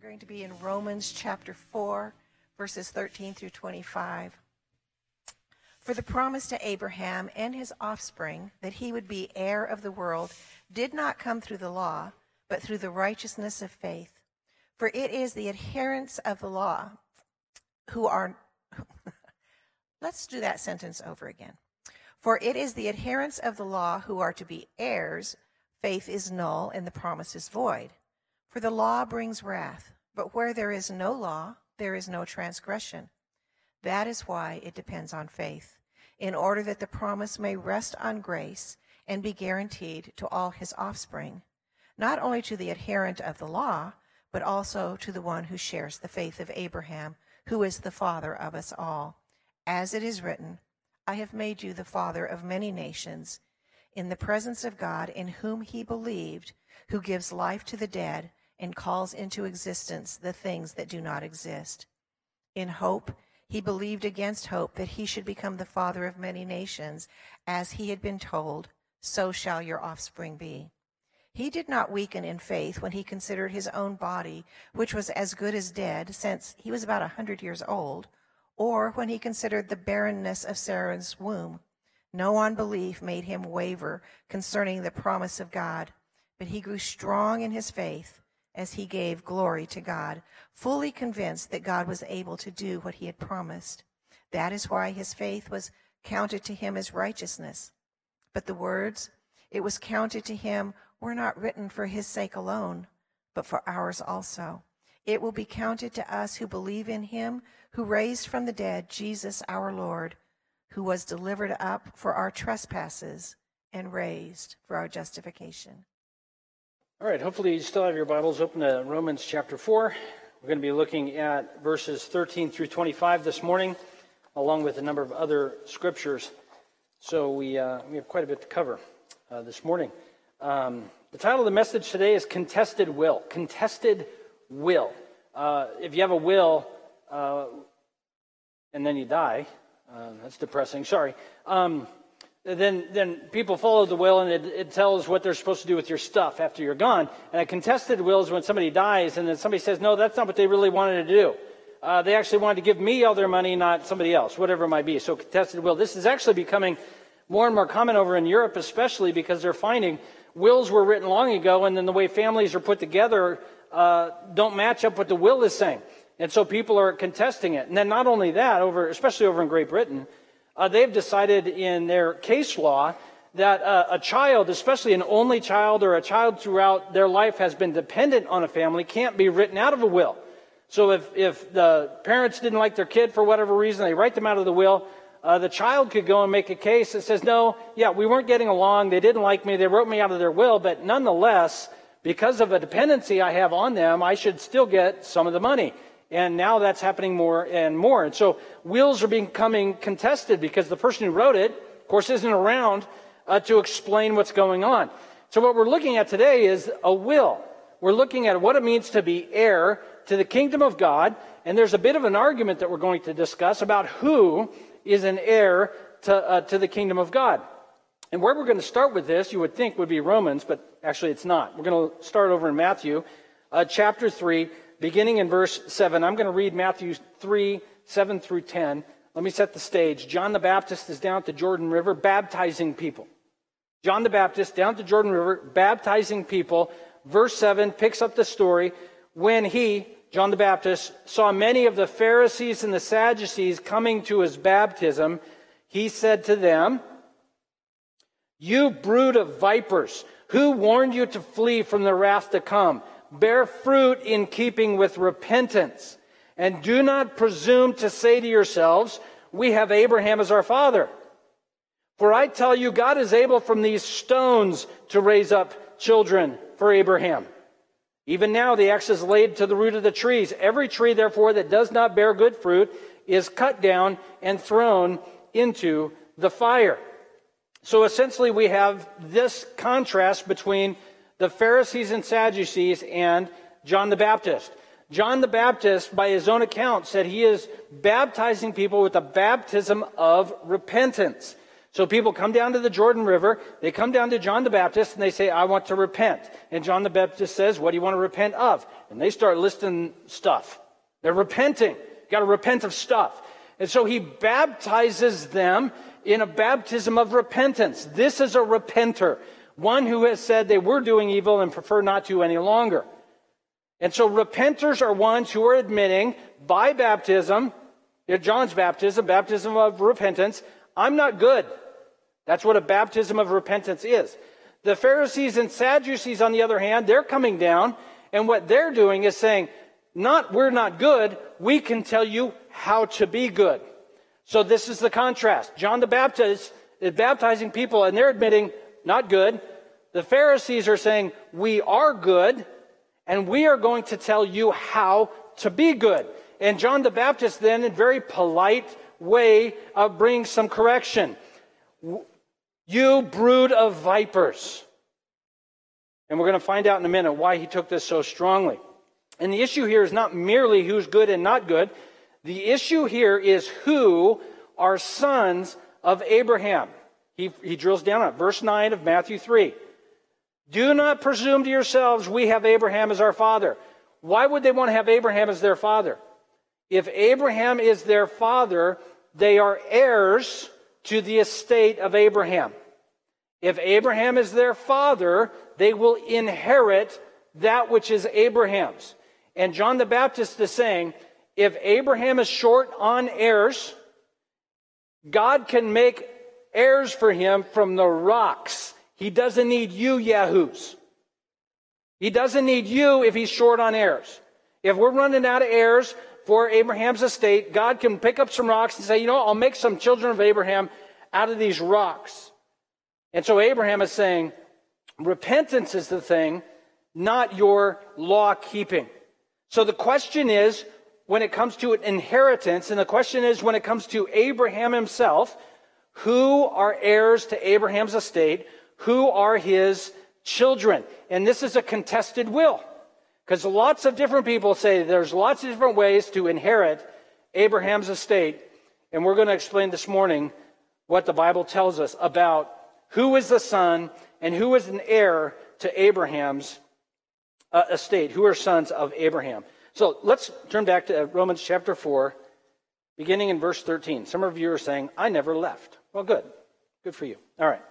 We're going to be in Romans chapter 4, verses 13 through 25. For the promise to Abraham and his offspring that he would be heir of the world did not come through the law, but through the righteousness of faith. For it is the adherents of the law who are. Let's do that sentence over again. For it is the adherents of the law who are to be heirs. Faith is null and the promise is void. For the law brings wrath, but where there is no law, there is no transgression. That is why it depends on faith, in order that the promise may rest on grace and be guaranteed to all his offspring, not only to the adherent of the law, but also to the one who shares the faith of Abraham, who is the father of us all. As it is written, I have made you the father of many nations, in the presence of God, in whom he believed, who gives life to the dead and calls into existence the things that do not exist. In hope, he believed against hope that he should become the father of many nations, as he had been told, so shall your offspring be. He did not weaken in faith when he considered his own body, which was as good as dead, since he was about a hundred years old, or when he considered the barrenness of Sarah's womb. No unbelief made him waver concerning the promise of God, but he grew strong in his faith as he gave glory to God, fully convinced that God was able to do what he had promised. That is why his faith was counted to him as righteousness. But the words, it was counted to him, were not written for his sake alone, but for ours also. It will be counted to us who believe in him who raised from the dead Jesus our Lord, who was delivered up for our trespasses and raised for our justification. All right, hopefully you still have your Bibles open to Romans chapter 4. We're going to be looking at verses 13 through 25 this morning, along with a number of other scriptures. So we, uh, we have quite a bit to cover uh, this morning. Um, the title of the message today is Contested Will. Contested Will. Uh, if you have a will uh, and then you die, uh, that's depressing, sorry. Um, then, then people follow the will and it, it, tells what they're supposed to do with your stuff after you're gone. And a contested will is when somebody dies and then somebody says, no, that's not what they really wanted to do. Uh, they actually wanted to give me all their money, not somebody else, whatever it might be. So contested will. This is actually becoming more and more common over in Europe, especially because they're finding wills were written long ago and then the way families are put together uh, don't match up what the will is saying. And so people are contesting it. And then not only that, over, especially over in Great Britain, uh, they've decided in their case law that uh, a child, especially an only child or a child throughout their life has been dependent on a family, can't be written out of a will. So if, if the parents didn't like their kid for whatever reason, they write them out of the will, uh, the child could go and make a case that says, no, yeah, we weren't getting along, they didn't like me, they wrote me out of their will, but nonetheless, because of a dependency I have on them, I should still get some of the money. And now that's happening more and more. And so wills are becoming contested because the person who wrote it, of course, isn't around uh, to explain what's going on. So what we're looking at today is a will. We're looking at what it means to be heir to the kingdom of God. And there's a bit of an argument that we're going to discuss about who is an heir to, uh, to the kingdom of God. And where we're going to start with this, you would think would be Romans, but actually it's not. We're going to start over in Matthew, uh, chapter 3, beginning in verse 7. I'm going to read Matthew 3, 7 through 10. Let me set the stage. John the Baptist is down at the Jordan River baptizing people. John the Baptist down at the Jordan River baptizing people. Verse 7 picks up the story when he, John the Baptist, saw many of the Pharisees and the Sadducees coming to his baptism. He said to them, You brood of vipers, who warned you to flee from the wrath to come? Bear fruit in keeping with repentance. And do not presume to say to yourselves, We have Abraham as our father. For I tell you, God is able from these stones to raise up children for Abraham. Even now, the axe is laid to the root of the trees. Every tree, therefore, that does not bear good fruit is cut down and thrown into the fire. So essentially, we have this contrast between the Pharisees and Sadducees, and John the Baptist. John the Baptist, by his own account, said he is baptizing people with the baptism of repentance. So people come down to the Jordan River, they come down to John the Baptist, and they say, I want to repent. And John the Baptist says, What do you want to repent of? And they start listing stuff. They're repenting. You got to repent of stuff. And so he baptizes them in a baptism of repentance. This is a repenter, one who has said they were doing evil and prefer not to any longer. And so repenters are ones who are admitting by baptism, John's baptism, baptism of repentance, I'm not good. That's what a baptism of repentance is. The Pharisees and Sadducees, on the other hand, they're coming down, and what they're doing is saying, not we're not good, we can tell you how to be good. So this is the contrast. John the Baptist is baptizing people, and they're admitting, not good. The Pharisees are saying, we are good, and we are going to tell you how to be good. And John the Baptist then, in a very polite way, uh, brings some correction. You brood of vipers. And we're going to find out in a minute why he took this so strongly. And the issue here is not merely who's good and not good. The issue here is who are sons of Abraham. He, he drills down on it. Verse 9 of Matthew 3. Do not presume to yourselves, we have Abraham as our father. Why would they want to have Abraham as their father? If Abraham is their father, they are heirs to the estate of Abraham. If Abraham is their father, they will inherit that which is Abraham's. And John the Baptist is saying, if Abraham is short on heirs, God can make heirs for him from the rocks he doesn't need you, Yahoos. He doesn't need you if he's short on heirs. If we're running out of heirs for Abraham's estate, God can pick up some rocks and say, you know, I'll make some children of Abraham out of these rocks. And so Abraham is saying, repentance is the thing, not your law keeping. So the question is, when it comes to an inheritance, and the question is, when it comes to Abraham himself, who are heirs to Abraham's estate? who are his children. And this is a contested will. Because lots of different people say there's lots of different ways to inherit Abraham's estate. And we're going to explain this morning what the Bible tells us about who is the son and who is an heir to Abraham's uh, estate, who are sons of Abraham. So let's turn back to Romans chapter 4, beginning in verse 13. Some of you are saying, I never left. Well, good. Good for you. All right.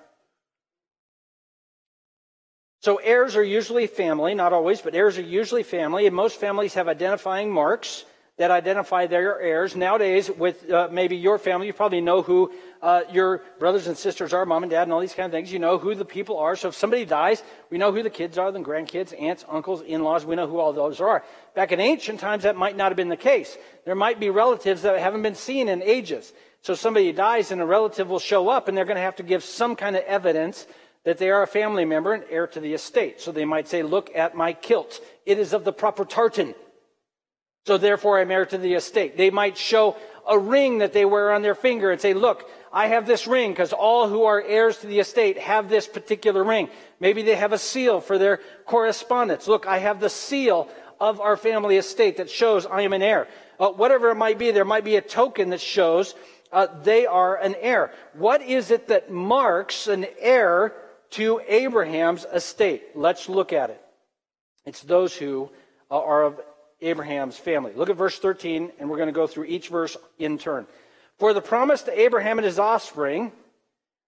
So heirs are usually family, not always, but heirs are usually family, and most families have identifying marks that identify their heirs. Nowadays, with uh, maybe your family, you probably know who uh, your brothers and sisters are, mom and dad, and all these kind of things. You know who the people are. So if somebody dies, we know who the kids are, the grandkids, aunts, uncles, in-laws. We know who all those are. Back in ancient times, that might not have been the case. There might be relatives that haven't been seen in ages. So somebody dies, and a relative will show up, and they're going to have to give some kind of evidence that they are a family member and heir to the estate. So they might say, Look at my kilt. It is of the proper tartan. So therefore I'm heir to the estate. They might show a ring that they wear on their finger and say, Look, I have this ring because all who are heirs to the estate have this particular ring. Maybe they have a seal for their correspondence. Look, I have the seal of our family estate that shows I am an heir. Uh, whatever it might be, there might be a token that shows uh, they are an heir. What is it that marks an heir to Abraham's estate. Let's look at it. It's those who are of Abraham's family. Look at verse 13, and we're going to go through each verse in turn. For the promise to Abraham and his offspring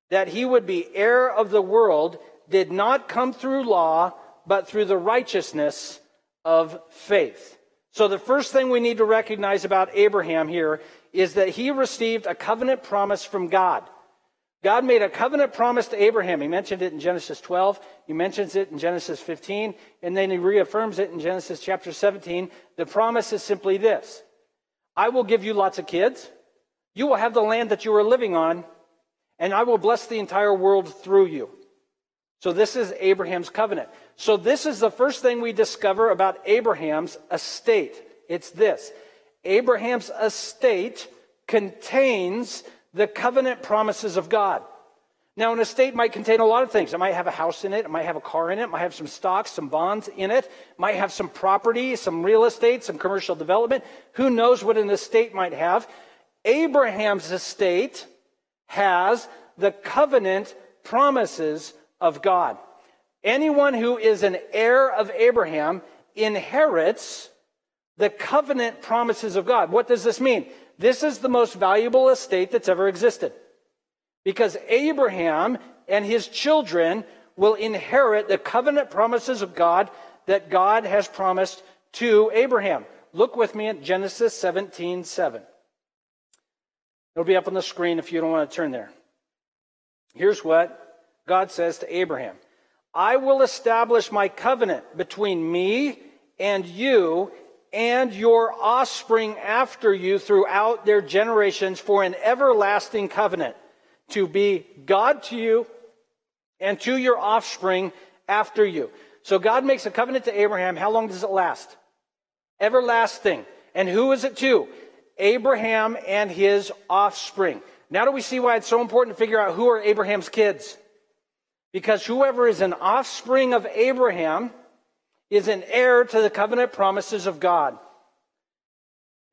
that he would be heir of the world did not come through law, but through the righteousness of faith. So the first thing we need to recognize about Abraham here is that he received a covenant promise from God. God made a covenant promise to Abraham. He mentioned it in Genesis 12. He mentions it in Genesis 15. And then he reaffirms it in Genesis chapter 17. The promise is simply this I will give you lots of kids. You will have the land that you are living on. And I will bless the entire world through you. So this is Abraham's covenant. So this is the first thing we discover about Abraham's estate. It's this Abraham's estate contains the covenant promises of God. Now, an estate might contain a lot of things. It might have a house in it, it might have a car in it, it might have some stocks, some bonds in it, it might have some property, some real estate, some commercial development. Who knows what an estate might have? Abraham's estate has the covenant promises of God. Anyone who is an heir of Abraham inherits the covenant promises of God. What does this mean? This is the most valuable estate that's ever existed. Because Abraham and his children will inherit the covenant promises of God that God has promised to Abraham. Look with me at Genesis 17 7. It'll be up on the screen if you don't want to turn there. Here's what God says to Abraham I will establish my covenant between me and you and your offspring after you throughout their generations for an everlasting covenant to be God to you and to your offspring after you. So God makes a covenant to Abraham. How long does it last? Everlasting. And who is it to? Abraham and his offspring. Now do we see why it's so important to figure out who are Abraham's kids? Because whoever is an offspring of Abraham is an heir to the covenant promises of God.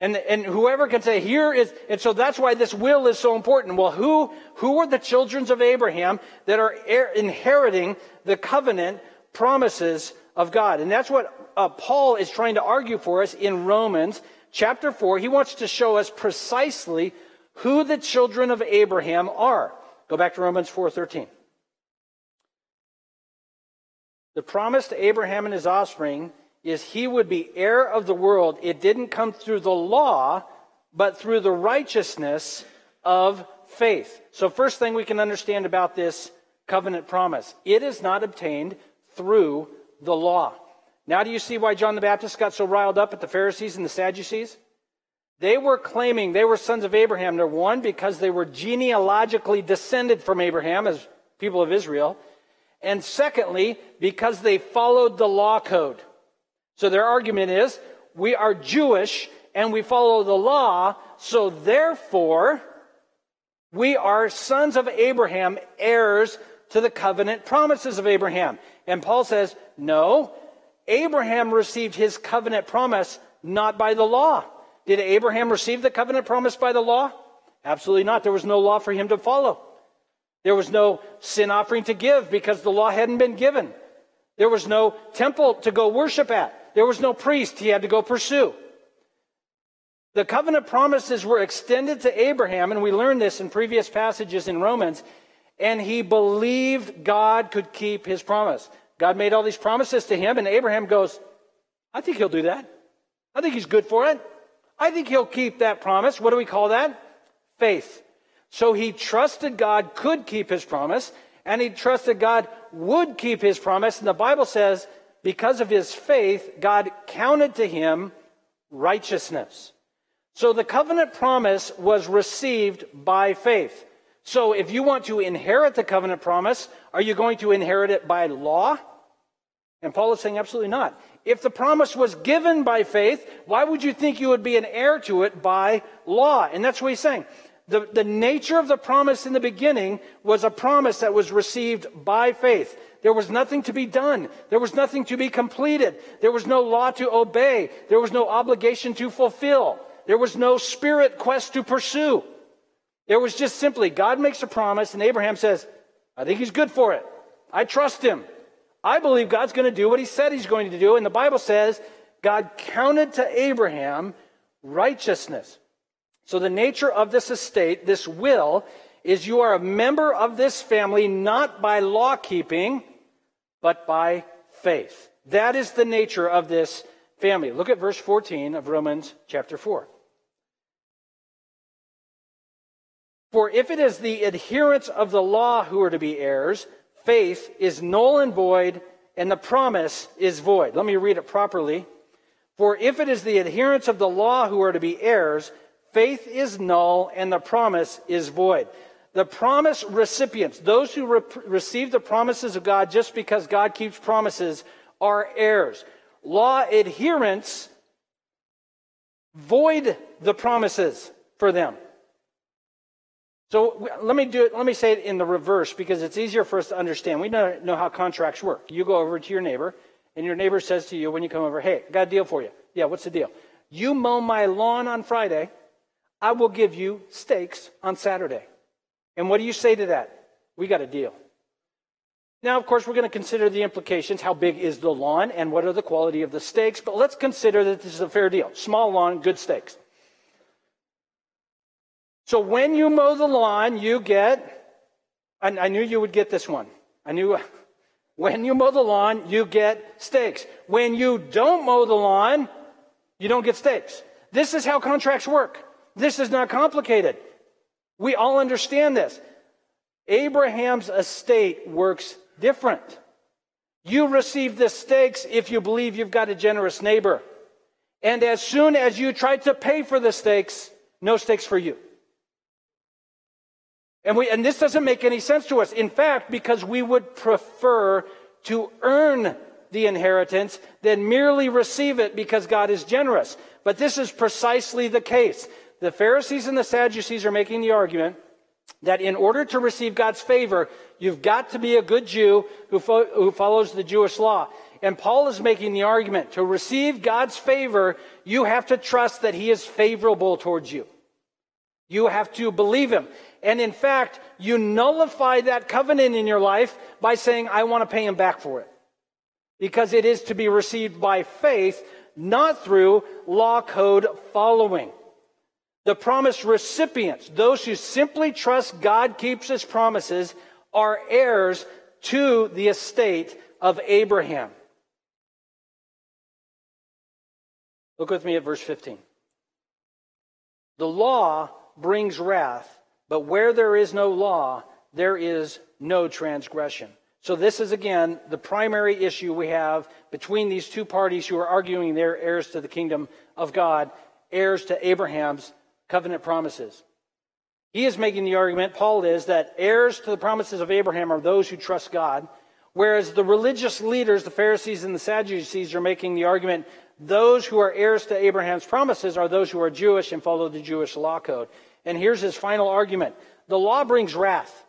And, and whoever can say, here is, and so that's why this will is so important. Well, who, who are the children of Abraham that are inheriting the covenant promises of God? And that's what uh, Paul is trying to argue for us in Romans chapter 4. He wants to show us precisely who the children of Abraham are. Go back to Romans 4:13. The promise to Abraham and his offspring is he would be heir of the world. It didn't come through the law, but through the righteousness of faith. So, first thing we can understand about this covenant promise it is not obtained through the law. Now, do you see why John the Baptist got so riled up at the Pharisees and the Sadducees? They were claiming they were sons of Abraham. They're one, because they were genealogically descended from Abraham as people of Israel. And secondly, because they followed the law code. So their argument is we are Jewish and we follow the law, so therefore we are sons of Abraham, heirs to the covenant promises of Abraham. And Paul says, no, Abraham received his covenant promise not by the law. Did Abraham receive the covenant promise by the law? Absolutely not. There was no law for him to follow. There was no sin offering to give because the law hadn't been given. There was no temple to go worship at. There was no priest he had to go pursue. The covenant promises were extended to Abraham, and we learned this in previous passages in Romans, and he believed God could keep his promise. God made all these promises to him, and Abraham goes, I think he'll do that. I think he's good for it. I think he'll keep that promise. What do we call that? Faith. So he trusted God could keep his promise, and he trusted God would keep his promise. And the Bible says, because of his faith, God counted to him righteousness. So the covenant promise was received by faith. So if you want to inherit the covenant promise, are you going to inherit it by law? And Paul is saying absolutely not. If the promise was given by faith, why would you think you would be an heir to it by law? And that's what he's saying. The, the nature of the promise in the beginning was a promise that was received by faith. There was nothing to be done. There was nothing to be completed. There was no law to obey. There was no obligation to fulfill. There was no spirit quest to pursue. There was just simply God makes a promise, and Abraham says, I think he's good for it. I trust him. I believe God's going to do what he said he's going to do. And the Bible says God counted to Abraham righteousness. So the nature of this estate, this will, is you are a member of this family not by law keeping, but by faith. That is the nature of this family. Look at verse 14 of Romans chapter 4. For if it is the adherents of the law who are to be heirs, faith is null and void, and the promise is void. Let me read it properly. For if it is the adherents of the law who are to be heirs, faith is null and the promise is void. The promise recipients, those who re- receive the promises of God just because God keeps promises, are heirs. Law adherents void the promises for them. So let me do it. Let me say it in the reverse because it's easier for us to understand. We know, how contracts work. You go over to your neighbor, and your neighbor says to you when you come over, "Hey, I got a deal for you." Yeah, what's the deal? You mow my lawn on Friday, I will give you steaks on Saturday. And what do you say to that? We got a deal. Now, of course, we're going to consider the implications. How big is the lawn and what are the quality of the steaks? But let's consider that this is a fair deal. Small lawn, good steaks. So when you mow the lawn, you get, I, knew you would get this one. I knew when you mow the lawn, you get steaks. When you don't mow the lawn, you don't get steaks. This is how contracts work. This is not complicated. We all understand this. Abraham's estate works different. You receive the steaks if you believe you've got a generous neighbor. And as soon as you try to pay for the steaks, no steaks for you. And, we, and this doesn't make any sense to us. In fact, because we would prefer to earn the inheritance than merely receive it because God is generous. But this is precisely the case. The Pharisees and the Sadducees are making the argument that in order to receive God's favor, you've got to be a good Jew who, fo- who follows the Jewish law. And Paul is making the argument to receive God's favor, you have to trust that he is favorable towards you. You have to believe him. And in fact, you nullify that covenant in your life by saying, I want to pay him back for it. Because it is to be received by faith, not through law code following. The promised recipients, those who simply trust God keeps his promises, are heirs to the estate of Abraham. Look with me at verse 15. The law brings wrath, but where there is no law, there is no transgression. So, this is again the primary issue we have between these two parties who are arguing they're heirs to the kingdom of God, heirs to Abraham's covenant promises. He is making the argument, Paul is, that heirs to the promises of Abraham are those who trust God, whereas the religious leaders, the Pharisees and the Sadducees, are making the argument those who are heirs to Abraham's promises are those who are Jewish and follow the Jewish law code. And here's his final argument the law brings wrath.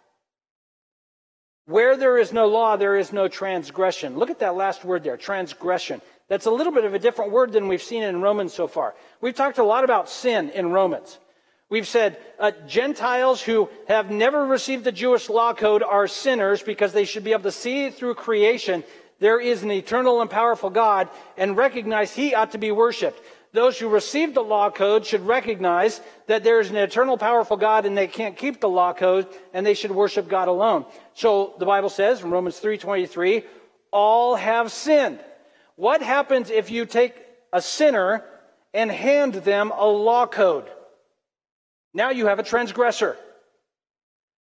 Where there is no law, there is no transgression. Look at that last word there, transgression. That's a little bit of a different word than we've seen in Romans so far. We've talked a lot about sin in Romans. We've said uh, Gentiles who have never received the Jewish law code are sinners because they should be able to see through creation there is an eternal and powerful God and recognize he ought to be worshiped. Those who receive the law code should recognize that there is an eternal, powerful God and they can't keep the law code and they should worship God alone. So the Bible says in Romans 3:23, all have sinned what happens if you take a sinner and hand them a law code? Now you have a transgressor.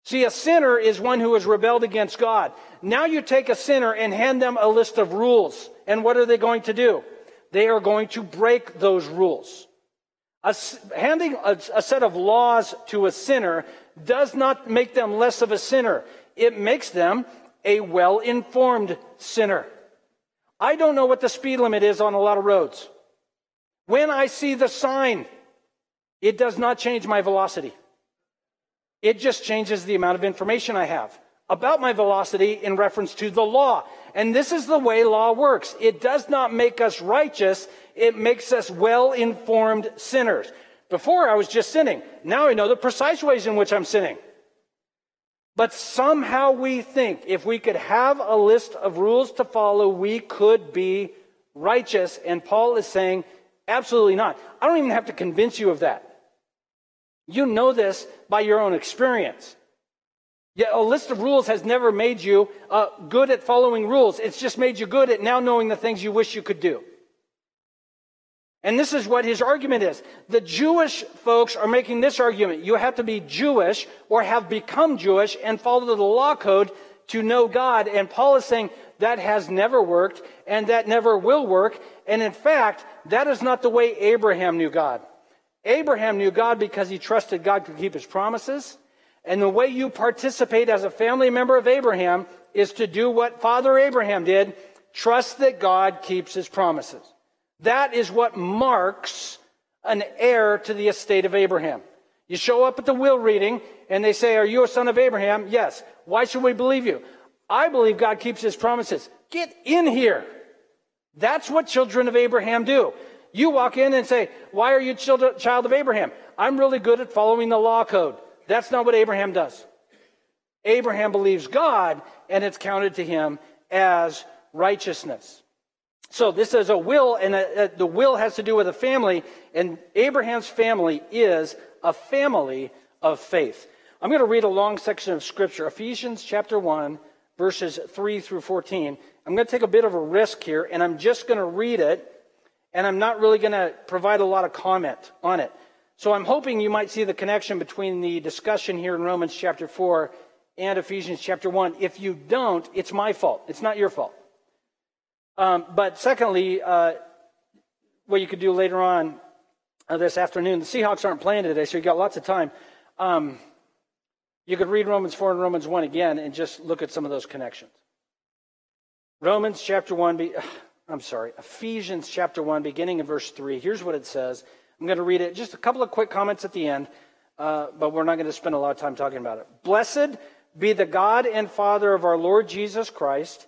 See, a sinner is one who has rebelled against God. Now you take a sinner and hand them a list of rules. And what are they going to do? They are going to break those rules. A, handing a, a set of laws to a sinner does not make them less of a sinner. It makes them a well informed sinner. I don't know what the speed limit is on a lot of roads. When I see the sign, it does not change my velocity. It just changes the amount of information I have about my velocity in reference to the law. And this is the way law works. It does not make us righteous. It makes us well-informed sinners. Before I was just sinning. Now I know the precise ways in which I'm sinning. But somehow we think if we could have a list of rules to follow, we could be righteous. And Paul is saying, absolutely not. I don't even have to convince you of that. You know this by your own experience. Yet a list of rules has never made you uh, good at following rules. It's just made you good at now knowing the things you wish you could do. And this is what his argument is. The Jewish folks are making this argument. You have to be Jewish or have become Jewish and follow the law code to know God. And Paul is saying that has never worked and that never will work. And in fact, that is not the way Abraham knew God. Abraham knew God because he trusted God could keep his promises. And the way you participate as a family member of Abraham is to do what Father Abraham did trust that God keeps his promises. That is what marks an heir to the estate of Abraham. You show up at the will reading and they say, Are you a son of Abraham? Yes. Why should we believe you? I believe God keeps his promises. Get in here. That's what children of Abraham do. You walk in and say, Why are you child of Abraham? I'm really good at following the law code. That's not what Abraham does. Abraham believes God, and it's counted to him as righteousness. So this is a will, and a, a, the will has to do with a family, and Abraham's family is a family of faith. I'm going to read a long section of Scripture, Ephesians chapter 1, verses 3 through 14. I'm going to take a bit of a risk here, and I'm just going to read it, and I'm not really going to provide a lot of comment on it. So I'm hoping you might see the connection between the discussion here in Romans chapter 4 and Ephesians chapter 1. If you don't, it's my fault. It's not your fault. Um, but secondly, uh, what you could do later on uh, this afternoon, the Seahawks aren't playing today, so you got lots of time. Um, you could read Romans 4 and Romans 1 again and just look at some of those connections. Romans chapter 1, be, I'm sorry, Ephesians chapter 1, beginning in verse 3. Here's what it says. I'm going to read it. Just a couple of quick comments at the end, uh, but we're not going to spend a lot of time talking about it. Blessed be the God and Father of our Lord Jesus Christ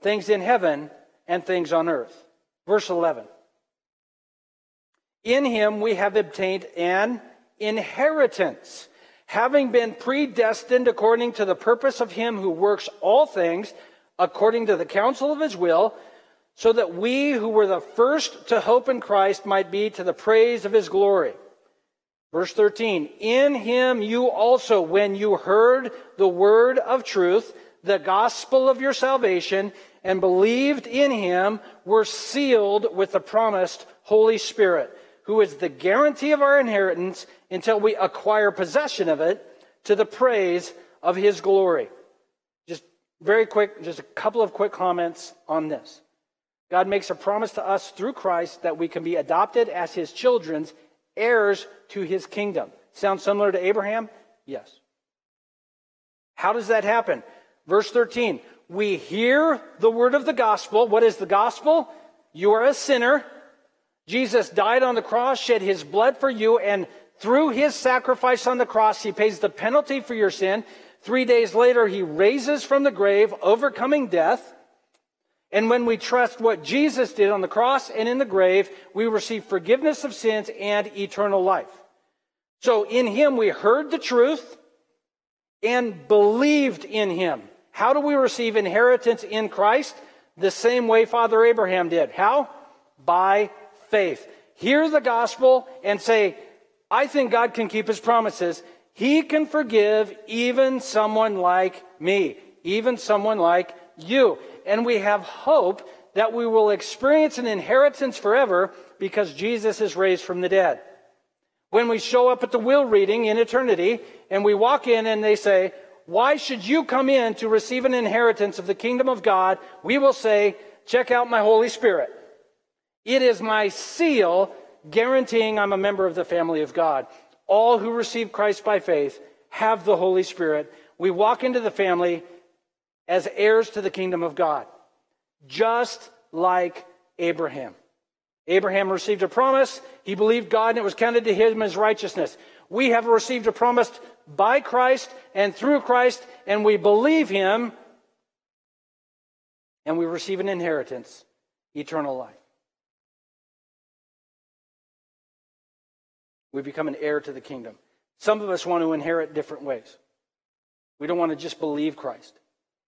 things in heaven and things on earth. Verse 11. In him we have obtained an inheritance, having been predestined according to the purpose of him who works all things according to the counsel of his will, so that we who were the first to hope in Christ might be to the praise of his glory. Verse 13, in him you also, when you heard the word of truth, the gospel of your salvation and believed in him were sealed with the promised Holy Spirit, who is the guarantee of our inheritance until we acquire possession of it to the praise of his glory. Just very quick, just a couple of quick comments on this. God makes a promise to us through Christ that we can be adopted as his children's heirs to his kingdom. Sounds similar to Abraham? Yes. How does that happen? Verse 13, we hear the word of the gospel. What is the gospel? You are a sinner. Jesus died on the cross, shed his blood for you, and through his sacrifice on the cross, he pays the penalty for your sin. Three days later, he raises from the grave, overcoming death. And when we trust what Jesus did on the cross and in the grave, we receive forgiveness of sins and eternal life. So in him, we heard the truth and believed in him. How do we receive inheritance in Christ? The same way Father Abraham did. How? By faith. Hear the gospel and say, I think God can keep his promises. He can forgive even someone like me, even someone like you. And we have hope that we will experience an inheritance forever because Jesus is raised from the dead. When we show up at the will reading in eternity and we walk in and they say, why should you come in to receive an inheritance of the kingdom of God? We will say, check out my Holy Spirit. It is my seal guaranteeing I'm a member of the family of God. All who receive Christ by faith have the Holy Spirit. We walk into the family as heirs to the kingdom of God, just like Abraham. Abraham received a promise. He believed God and it was counted to him as righteousness. We have received a promise by Christ and through Christ, and we believe Him, and we receive an inheritance eternal life. We become an heir to the kingdom. Some of us want to inherit different ways. We don't want to just believe Christ.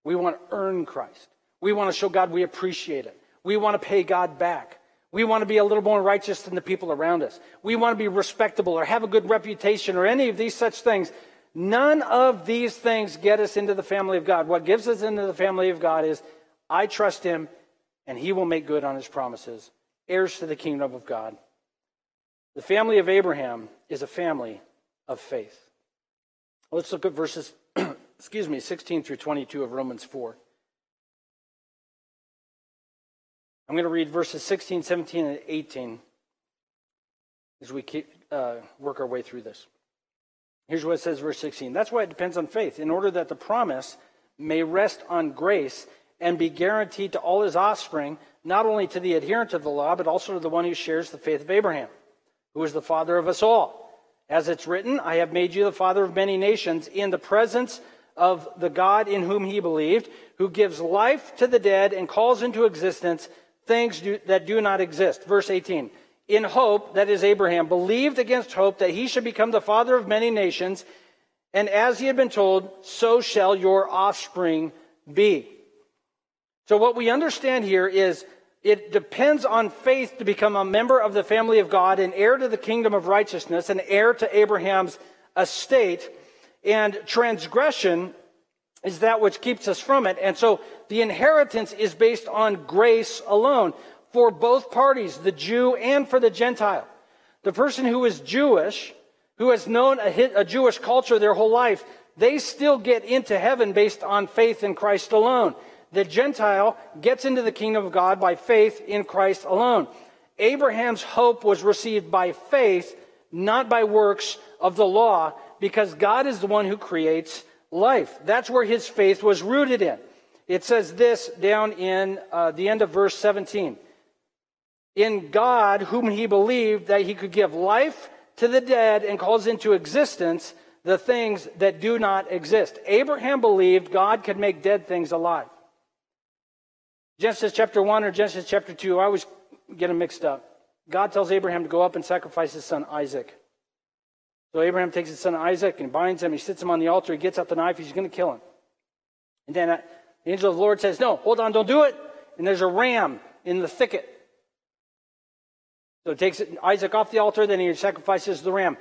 We want to earn Christ. We want to show God we appreciate it. We want to pay God back. We want to be a little more righteous than the people around us. We want to be respectable or have a good reputation or any of these such things. None of these things get us into the family of God. What gives us into the family of God is I trust him and he will make good on his promises. Heirs to the kingdom of God. The family of Abraham is a family of faith. Let's look at verses, excuse me, 16 through 22 of Romans 4. I'm going to read verses 16, 17, and 18 as we keep, uh, work our way through this. Here's what it says, verse 16. That's why it depends on faith, in order that the promise may rest on grace and be guaranteed to all his offspring, not only to the adherent of the law, but also to the one who shares the faith of Abraham, who is the father of us all. As it's written, I have made you the father of many nations in the presence of the God in whom he believed, who gives life to the dead and calls into existence things do, that do not exist. Verse 18. In hope, that is Abraham, believed against hope that he should become the father of many nations, and as he had been told, so shall your offspring be. So, what we understand here is it depends on faith to become a member of the family of God, an heir to the kingdom of righteousness, an heir to Abraham's estate, and transgression is that which keeps us from it. And so the inheritance is based on grace alone for both parties, the Jew and for the Gentile. The person who is Jewish, who has known a, a Jewish culture their whole life, they still get into heaven based on faith in Christ alone. The Gentile gets into the kingdom of God by faith in Christ alone. Abraham's hope was received by faith, not by works of the law, because God is the one who creates life. That's where his faith was rooted in. It says this down in uh, the end of verse 17. In God, whom he believed that he could give life to the dead and calls into existence the things that do not exist. Abraham believed God could make dead things alive. Genesis chapter 1 or Genesis chapter 2, I always get them mixed up. God tells Abraham to go up and sacrifice his son Isaac. So Abraham takes his son Isaac and binds him. He sits him on the altar. He gets out the knife. He's going to kill him. And then uh, the angel of the Lord says, No, hold on, don't do it. And there's a ram in the thicket. So he takes Isaac off the altar, then he sacrifices the ram.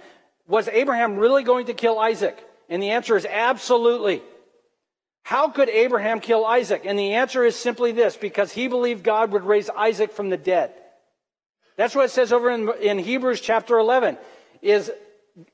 Was Abraham really going to kill Isaac? And the answer is absolutely. How could Abraham kill Isaac? And the answer is simply this because he believed God would raise Isaac from the dead. That's what it says over in, in Hebrews chapter 11 is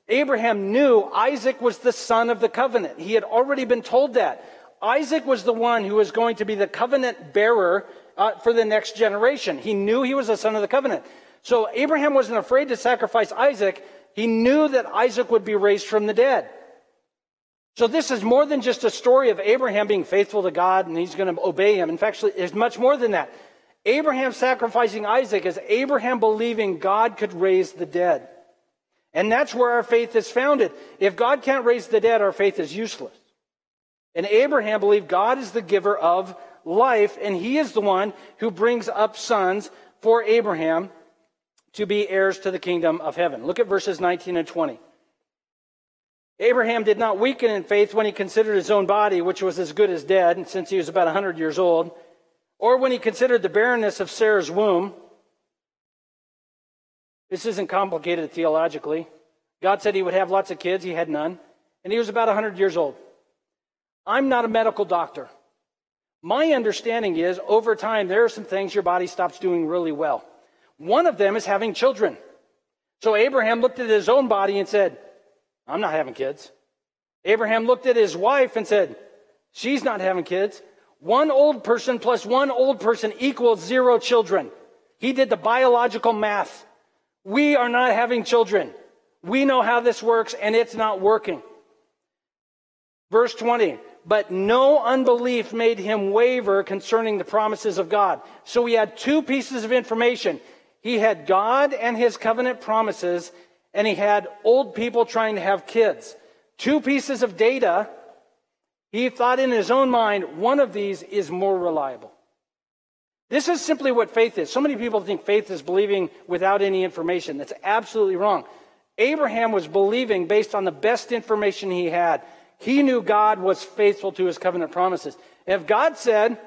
Abraham knew Isaac was the son of the covenant. He had already been told that. Isaac was the one who was going to be the covenant bearer uh, for the next generation. He knew he was the son of the covenant. So Abraham wasn't afraid to sacrifice Isaac. He knew that Isaac would be raised from the dead. So this is more than just a story of Abraham being faithful to God and he's going to obey him. In fact, it's much more than that. Abraham sacrificing Isaac is Abraham believing God could raise the dead. And that's where our faith is founded. If God can't raise the dead, our faith is useless. And Abraham believed God is the giver of life, and he is the one who brings up sons for Abraham to be heirs to the kingdom of heaven. Look at verses 19 and 20. Abraham did not weaken in faith when he considered his own body, which was as good as dead, since he was about 100 years old, or when he considered the barrenness of Sarah's womb. This isn't complicated theologically. God said he would have lots of kids, he had none, and he was about 100 years old. I'm not a medical doctor. My understanding is over time, there are some things your body stops doing really well. One of them is having children. So Abraham looked at his own body and said, I'm not having kids. Abraham looked at his wife and said, She's not having kids. One old person plus one old person equals zero children. He did the biological math. We are not having children. We know how this works, and it's not working. Verse 20, but no unbelief made him waver concerning the promises of God. So we had two pieces of information. He had God and his covenant promises, and he had old people trying to have kids. Two pieces of data. He thought in his own mind, one of these is more reliable. This is simply what faith is. So many people think faith is believing without any information. That's absolutely wrong. Abraham was believing based on the best information he had. He knew God was faithful to his covenant promises. If God said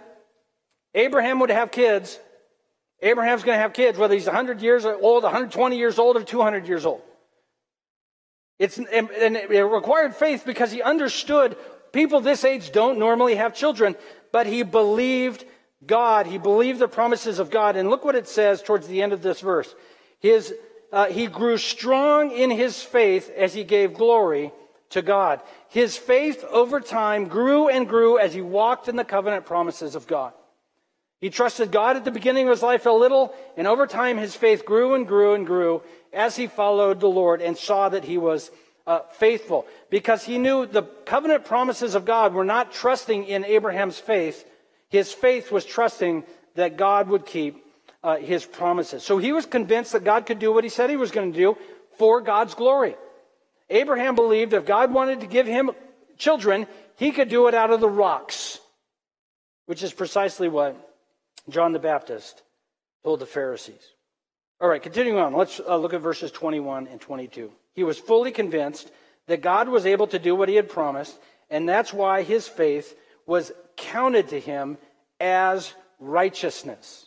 Abraham would have kids, Abraham's going to have kids, whether he's 100 years old, 120 years old, or 200 years old. It's, and it required faith because he understood people this age don't normally have children, but he believed God. He believed the promises of God. And look what it says towards the end of this verse. His, uh, he grew strong in his faith as he gave glory to God. His faith over time grew and grew as he walked in the covenant promises of God. He trusted God at the beginning of his life a little, and over time his faith grew and grew and grew as he followed the Lord and saw that he was uh, faithful. Because he knew the covenant promises of God were not trusting in Abraham's faith, his faith was trusting that God would keep uh, his promises. So he was convinced that God could do what he said he was going to do for God's glory. Abraham believed if God wanted to give him children, he could do it out of the rocks, which is precisely what John the Baptist told the Pharisees. All right, continuing on, let's uh, look at verses 21 and 22. He was fully convinced that God was able to do what he had promised, and that's why his faith was counted to him as righteousness.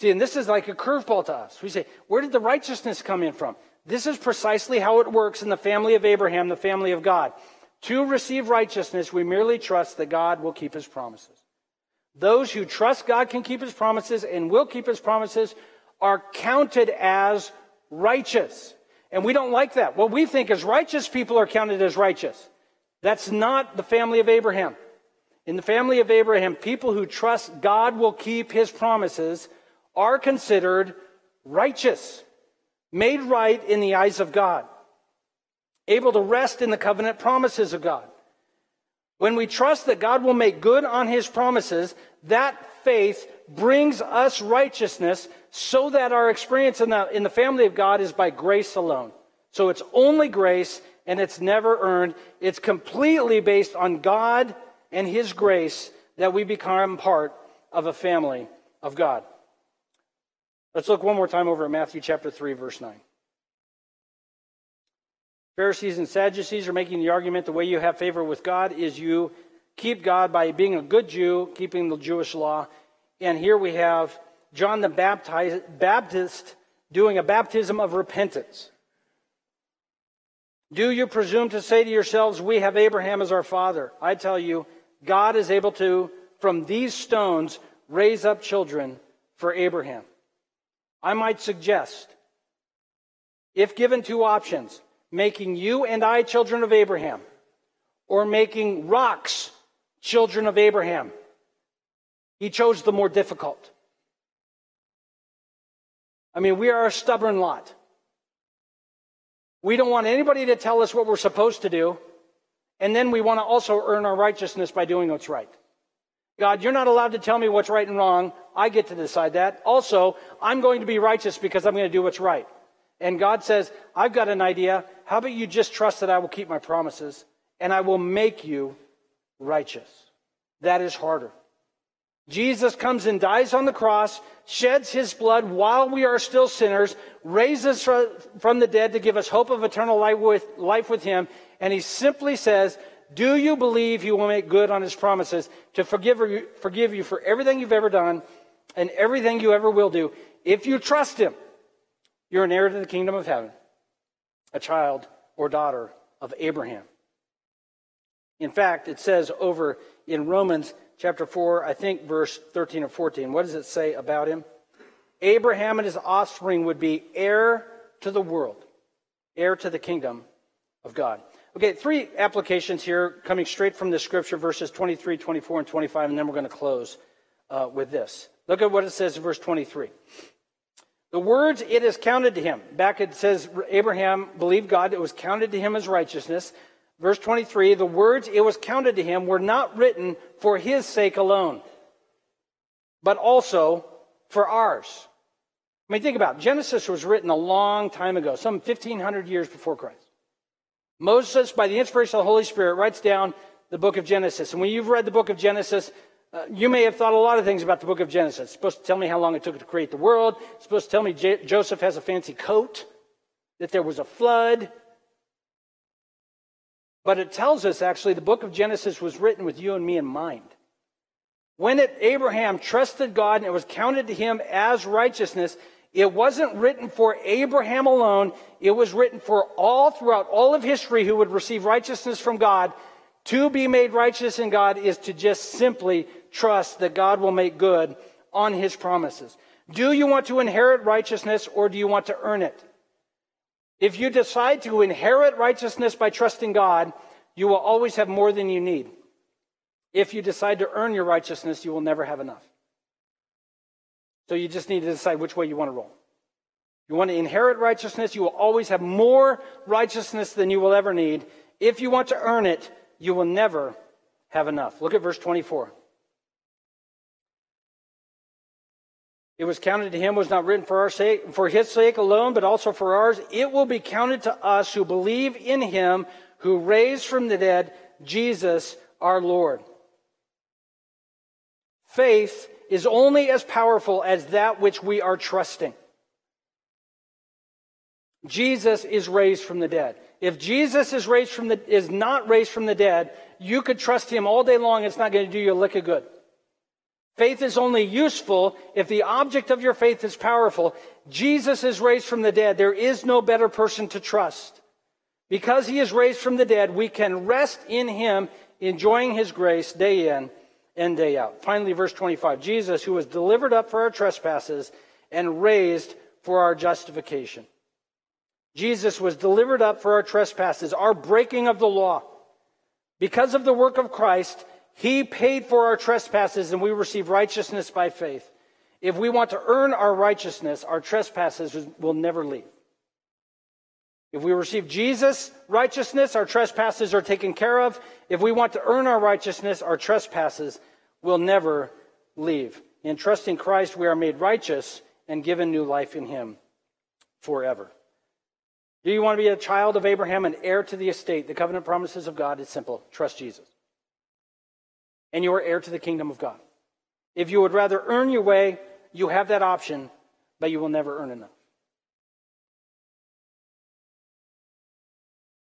See, and this is like a curveball to us. We say, where did the righteousness come in from? This is precisely how it works in the family of Abraham, the family of God. To receive righteousness, we merely trust that God will keep his promises. Those who trust God can keep his promises and will keep his promises are counted as righteous. And we don't like that. What we think is righteous people are counted as righteous. That's not the family of Abraham. In the family of Abraham, people who trust God will keep his promises are considered righteous, made right in the eyes of God, able to rest in the covenant promises of God. When we trust that God will make good on his promises, that faith brings us righteousness so that our experience in the, in the family of God is by grace alone. So it's only grace and it's never earned. It's completely based on God and his grace that we become part of a family of God. Let's look one more time over at Matthew chapter 3, verse 9. Pharisees and Sadducees are making the argument the way you have favor with God is you keep God by being a good Jew, keeping the Jewish law. And here we have John the Baptist doing a baptism of repentance. Do you presume to say to yourselves, We have Abraham as our father? I tell you, God is able to, from these stones, raise up children for Abraham. I might suggest, if given two options, making you and I children of Abraham, or making rocks children of Abraham, he chose the more difficult. I mean, we are a stubborn lot. We don't want anybody to tell us what we're supposed to do, and then we want to also earn our righteousness by doing what's right. God, you're not allowed to tell me what's right and wrong. I get to decide that. Also, I'm going to be righteous because I'm going to do what's right. And God says, I've got an idea. How about you just trust that I will keep my promises and I will make you righteous? That is harder. Jesus comes and dies on the cross, sheds his blood while we are still sinners, raises from the dead to give us hope of eternal life with, him, and he simply says, do you believe he will make good on his promises to forgive you, forgive you for everything you've ever done and everything you ever will do? If you trust him, you're an heir to the kingdom of heaven, a child or daughter of Abraham. In fact, it says over in Romans chapter 4, I think verse 13 or 14, what does it say about him? Abraham and his offspring would be heir to the world, heir to the kingdom of God. Okay, three applications here coming straight from the scripture, verses 23, 24, and 25, and then we're going to close uh, with this. Look at what it says in verse 23. The words, it is counted to him. Back it says, Abraham believed God, it was counted to him as righteousness. Verse 23, the words, it was counted to him, were not written for his sake alone, but also for ours. I mean, think about it. Genesis was written a long time ago, some 1,500 years before Christ. Moses, by the inspiration of the Holy Spirit, writes down the book of Genesis. And when you've read the book of Genesis, uh, you may have thought a lot of things about the book of Genesis. It's supposed to tell me how long it took to create the world. It's supposed to tell me J- Joseph has a fancy coat, that there was a flood. But it tells us actually the book of Genesis was written with you and me in mind. When it, Abraham trusted God and it was counted to him as righteousness, It wasn't written for Abraham alone. It was written for all throughout all of history who would receive righteousness from God. To be made righteous in God is to just simply trust that God will make good on his promises. Do you want to inherit righteousness or do you want to earn it? If you decide to inherit righteousness by trusting God, you will always have more than you need. If you decide to earn your righteousness, you will never have enough. So you just need to decide which way you want to roll. You want to inherit righteousness, you will always have more righteousness than you will ever need. If you want to earn it, you will never have enough. Look at verse 24. It was counted to him was not written for our sake, for his sake alone, but also for ours. It will be counted to us who believe in him who raised from the dead Jesus our Lord. Faith is only as powerful as that which we are trusting. Jesus is raised from the dead. If Jesus is raised from the is not raised from the dead, you could trust him all day long. It's not going to do you a lick of good. Faith is only useful if the object of your faith is powerful. Jesus is raised from the dead. There is no better person to trust. Because he is raised from the dead, we can rest in him, enjoying his grace day in and day out. Finally, verse 25 Jesus, who was delivered up for our trespasses and raised for our justification. Jesus was delivered up for our trespasses, our breaking of the law. Because of the work of Christ, he paid for our trespasses and we receive righteousness by faith. If we want to earn our righteousness, our trespasses will never leave. If we receive Jesus' righteousness, our trespasses are taken care of. If we want to earn our righteousness, our trespasses will never leave. In trusting Christ, we are made righteous and given new life in Him forever. Do you want to be a child of Abraham, an heir to the estate, the covenant promises of God? It's simple. Trust Jesus and you are heir to the kingdom of God. If you would rather earn your way, you have that option, but you will never earn enough.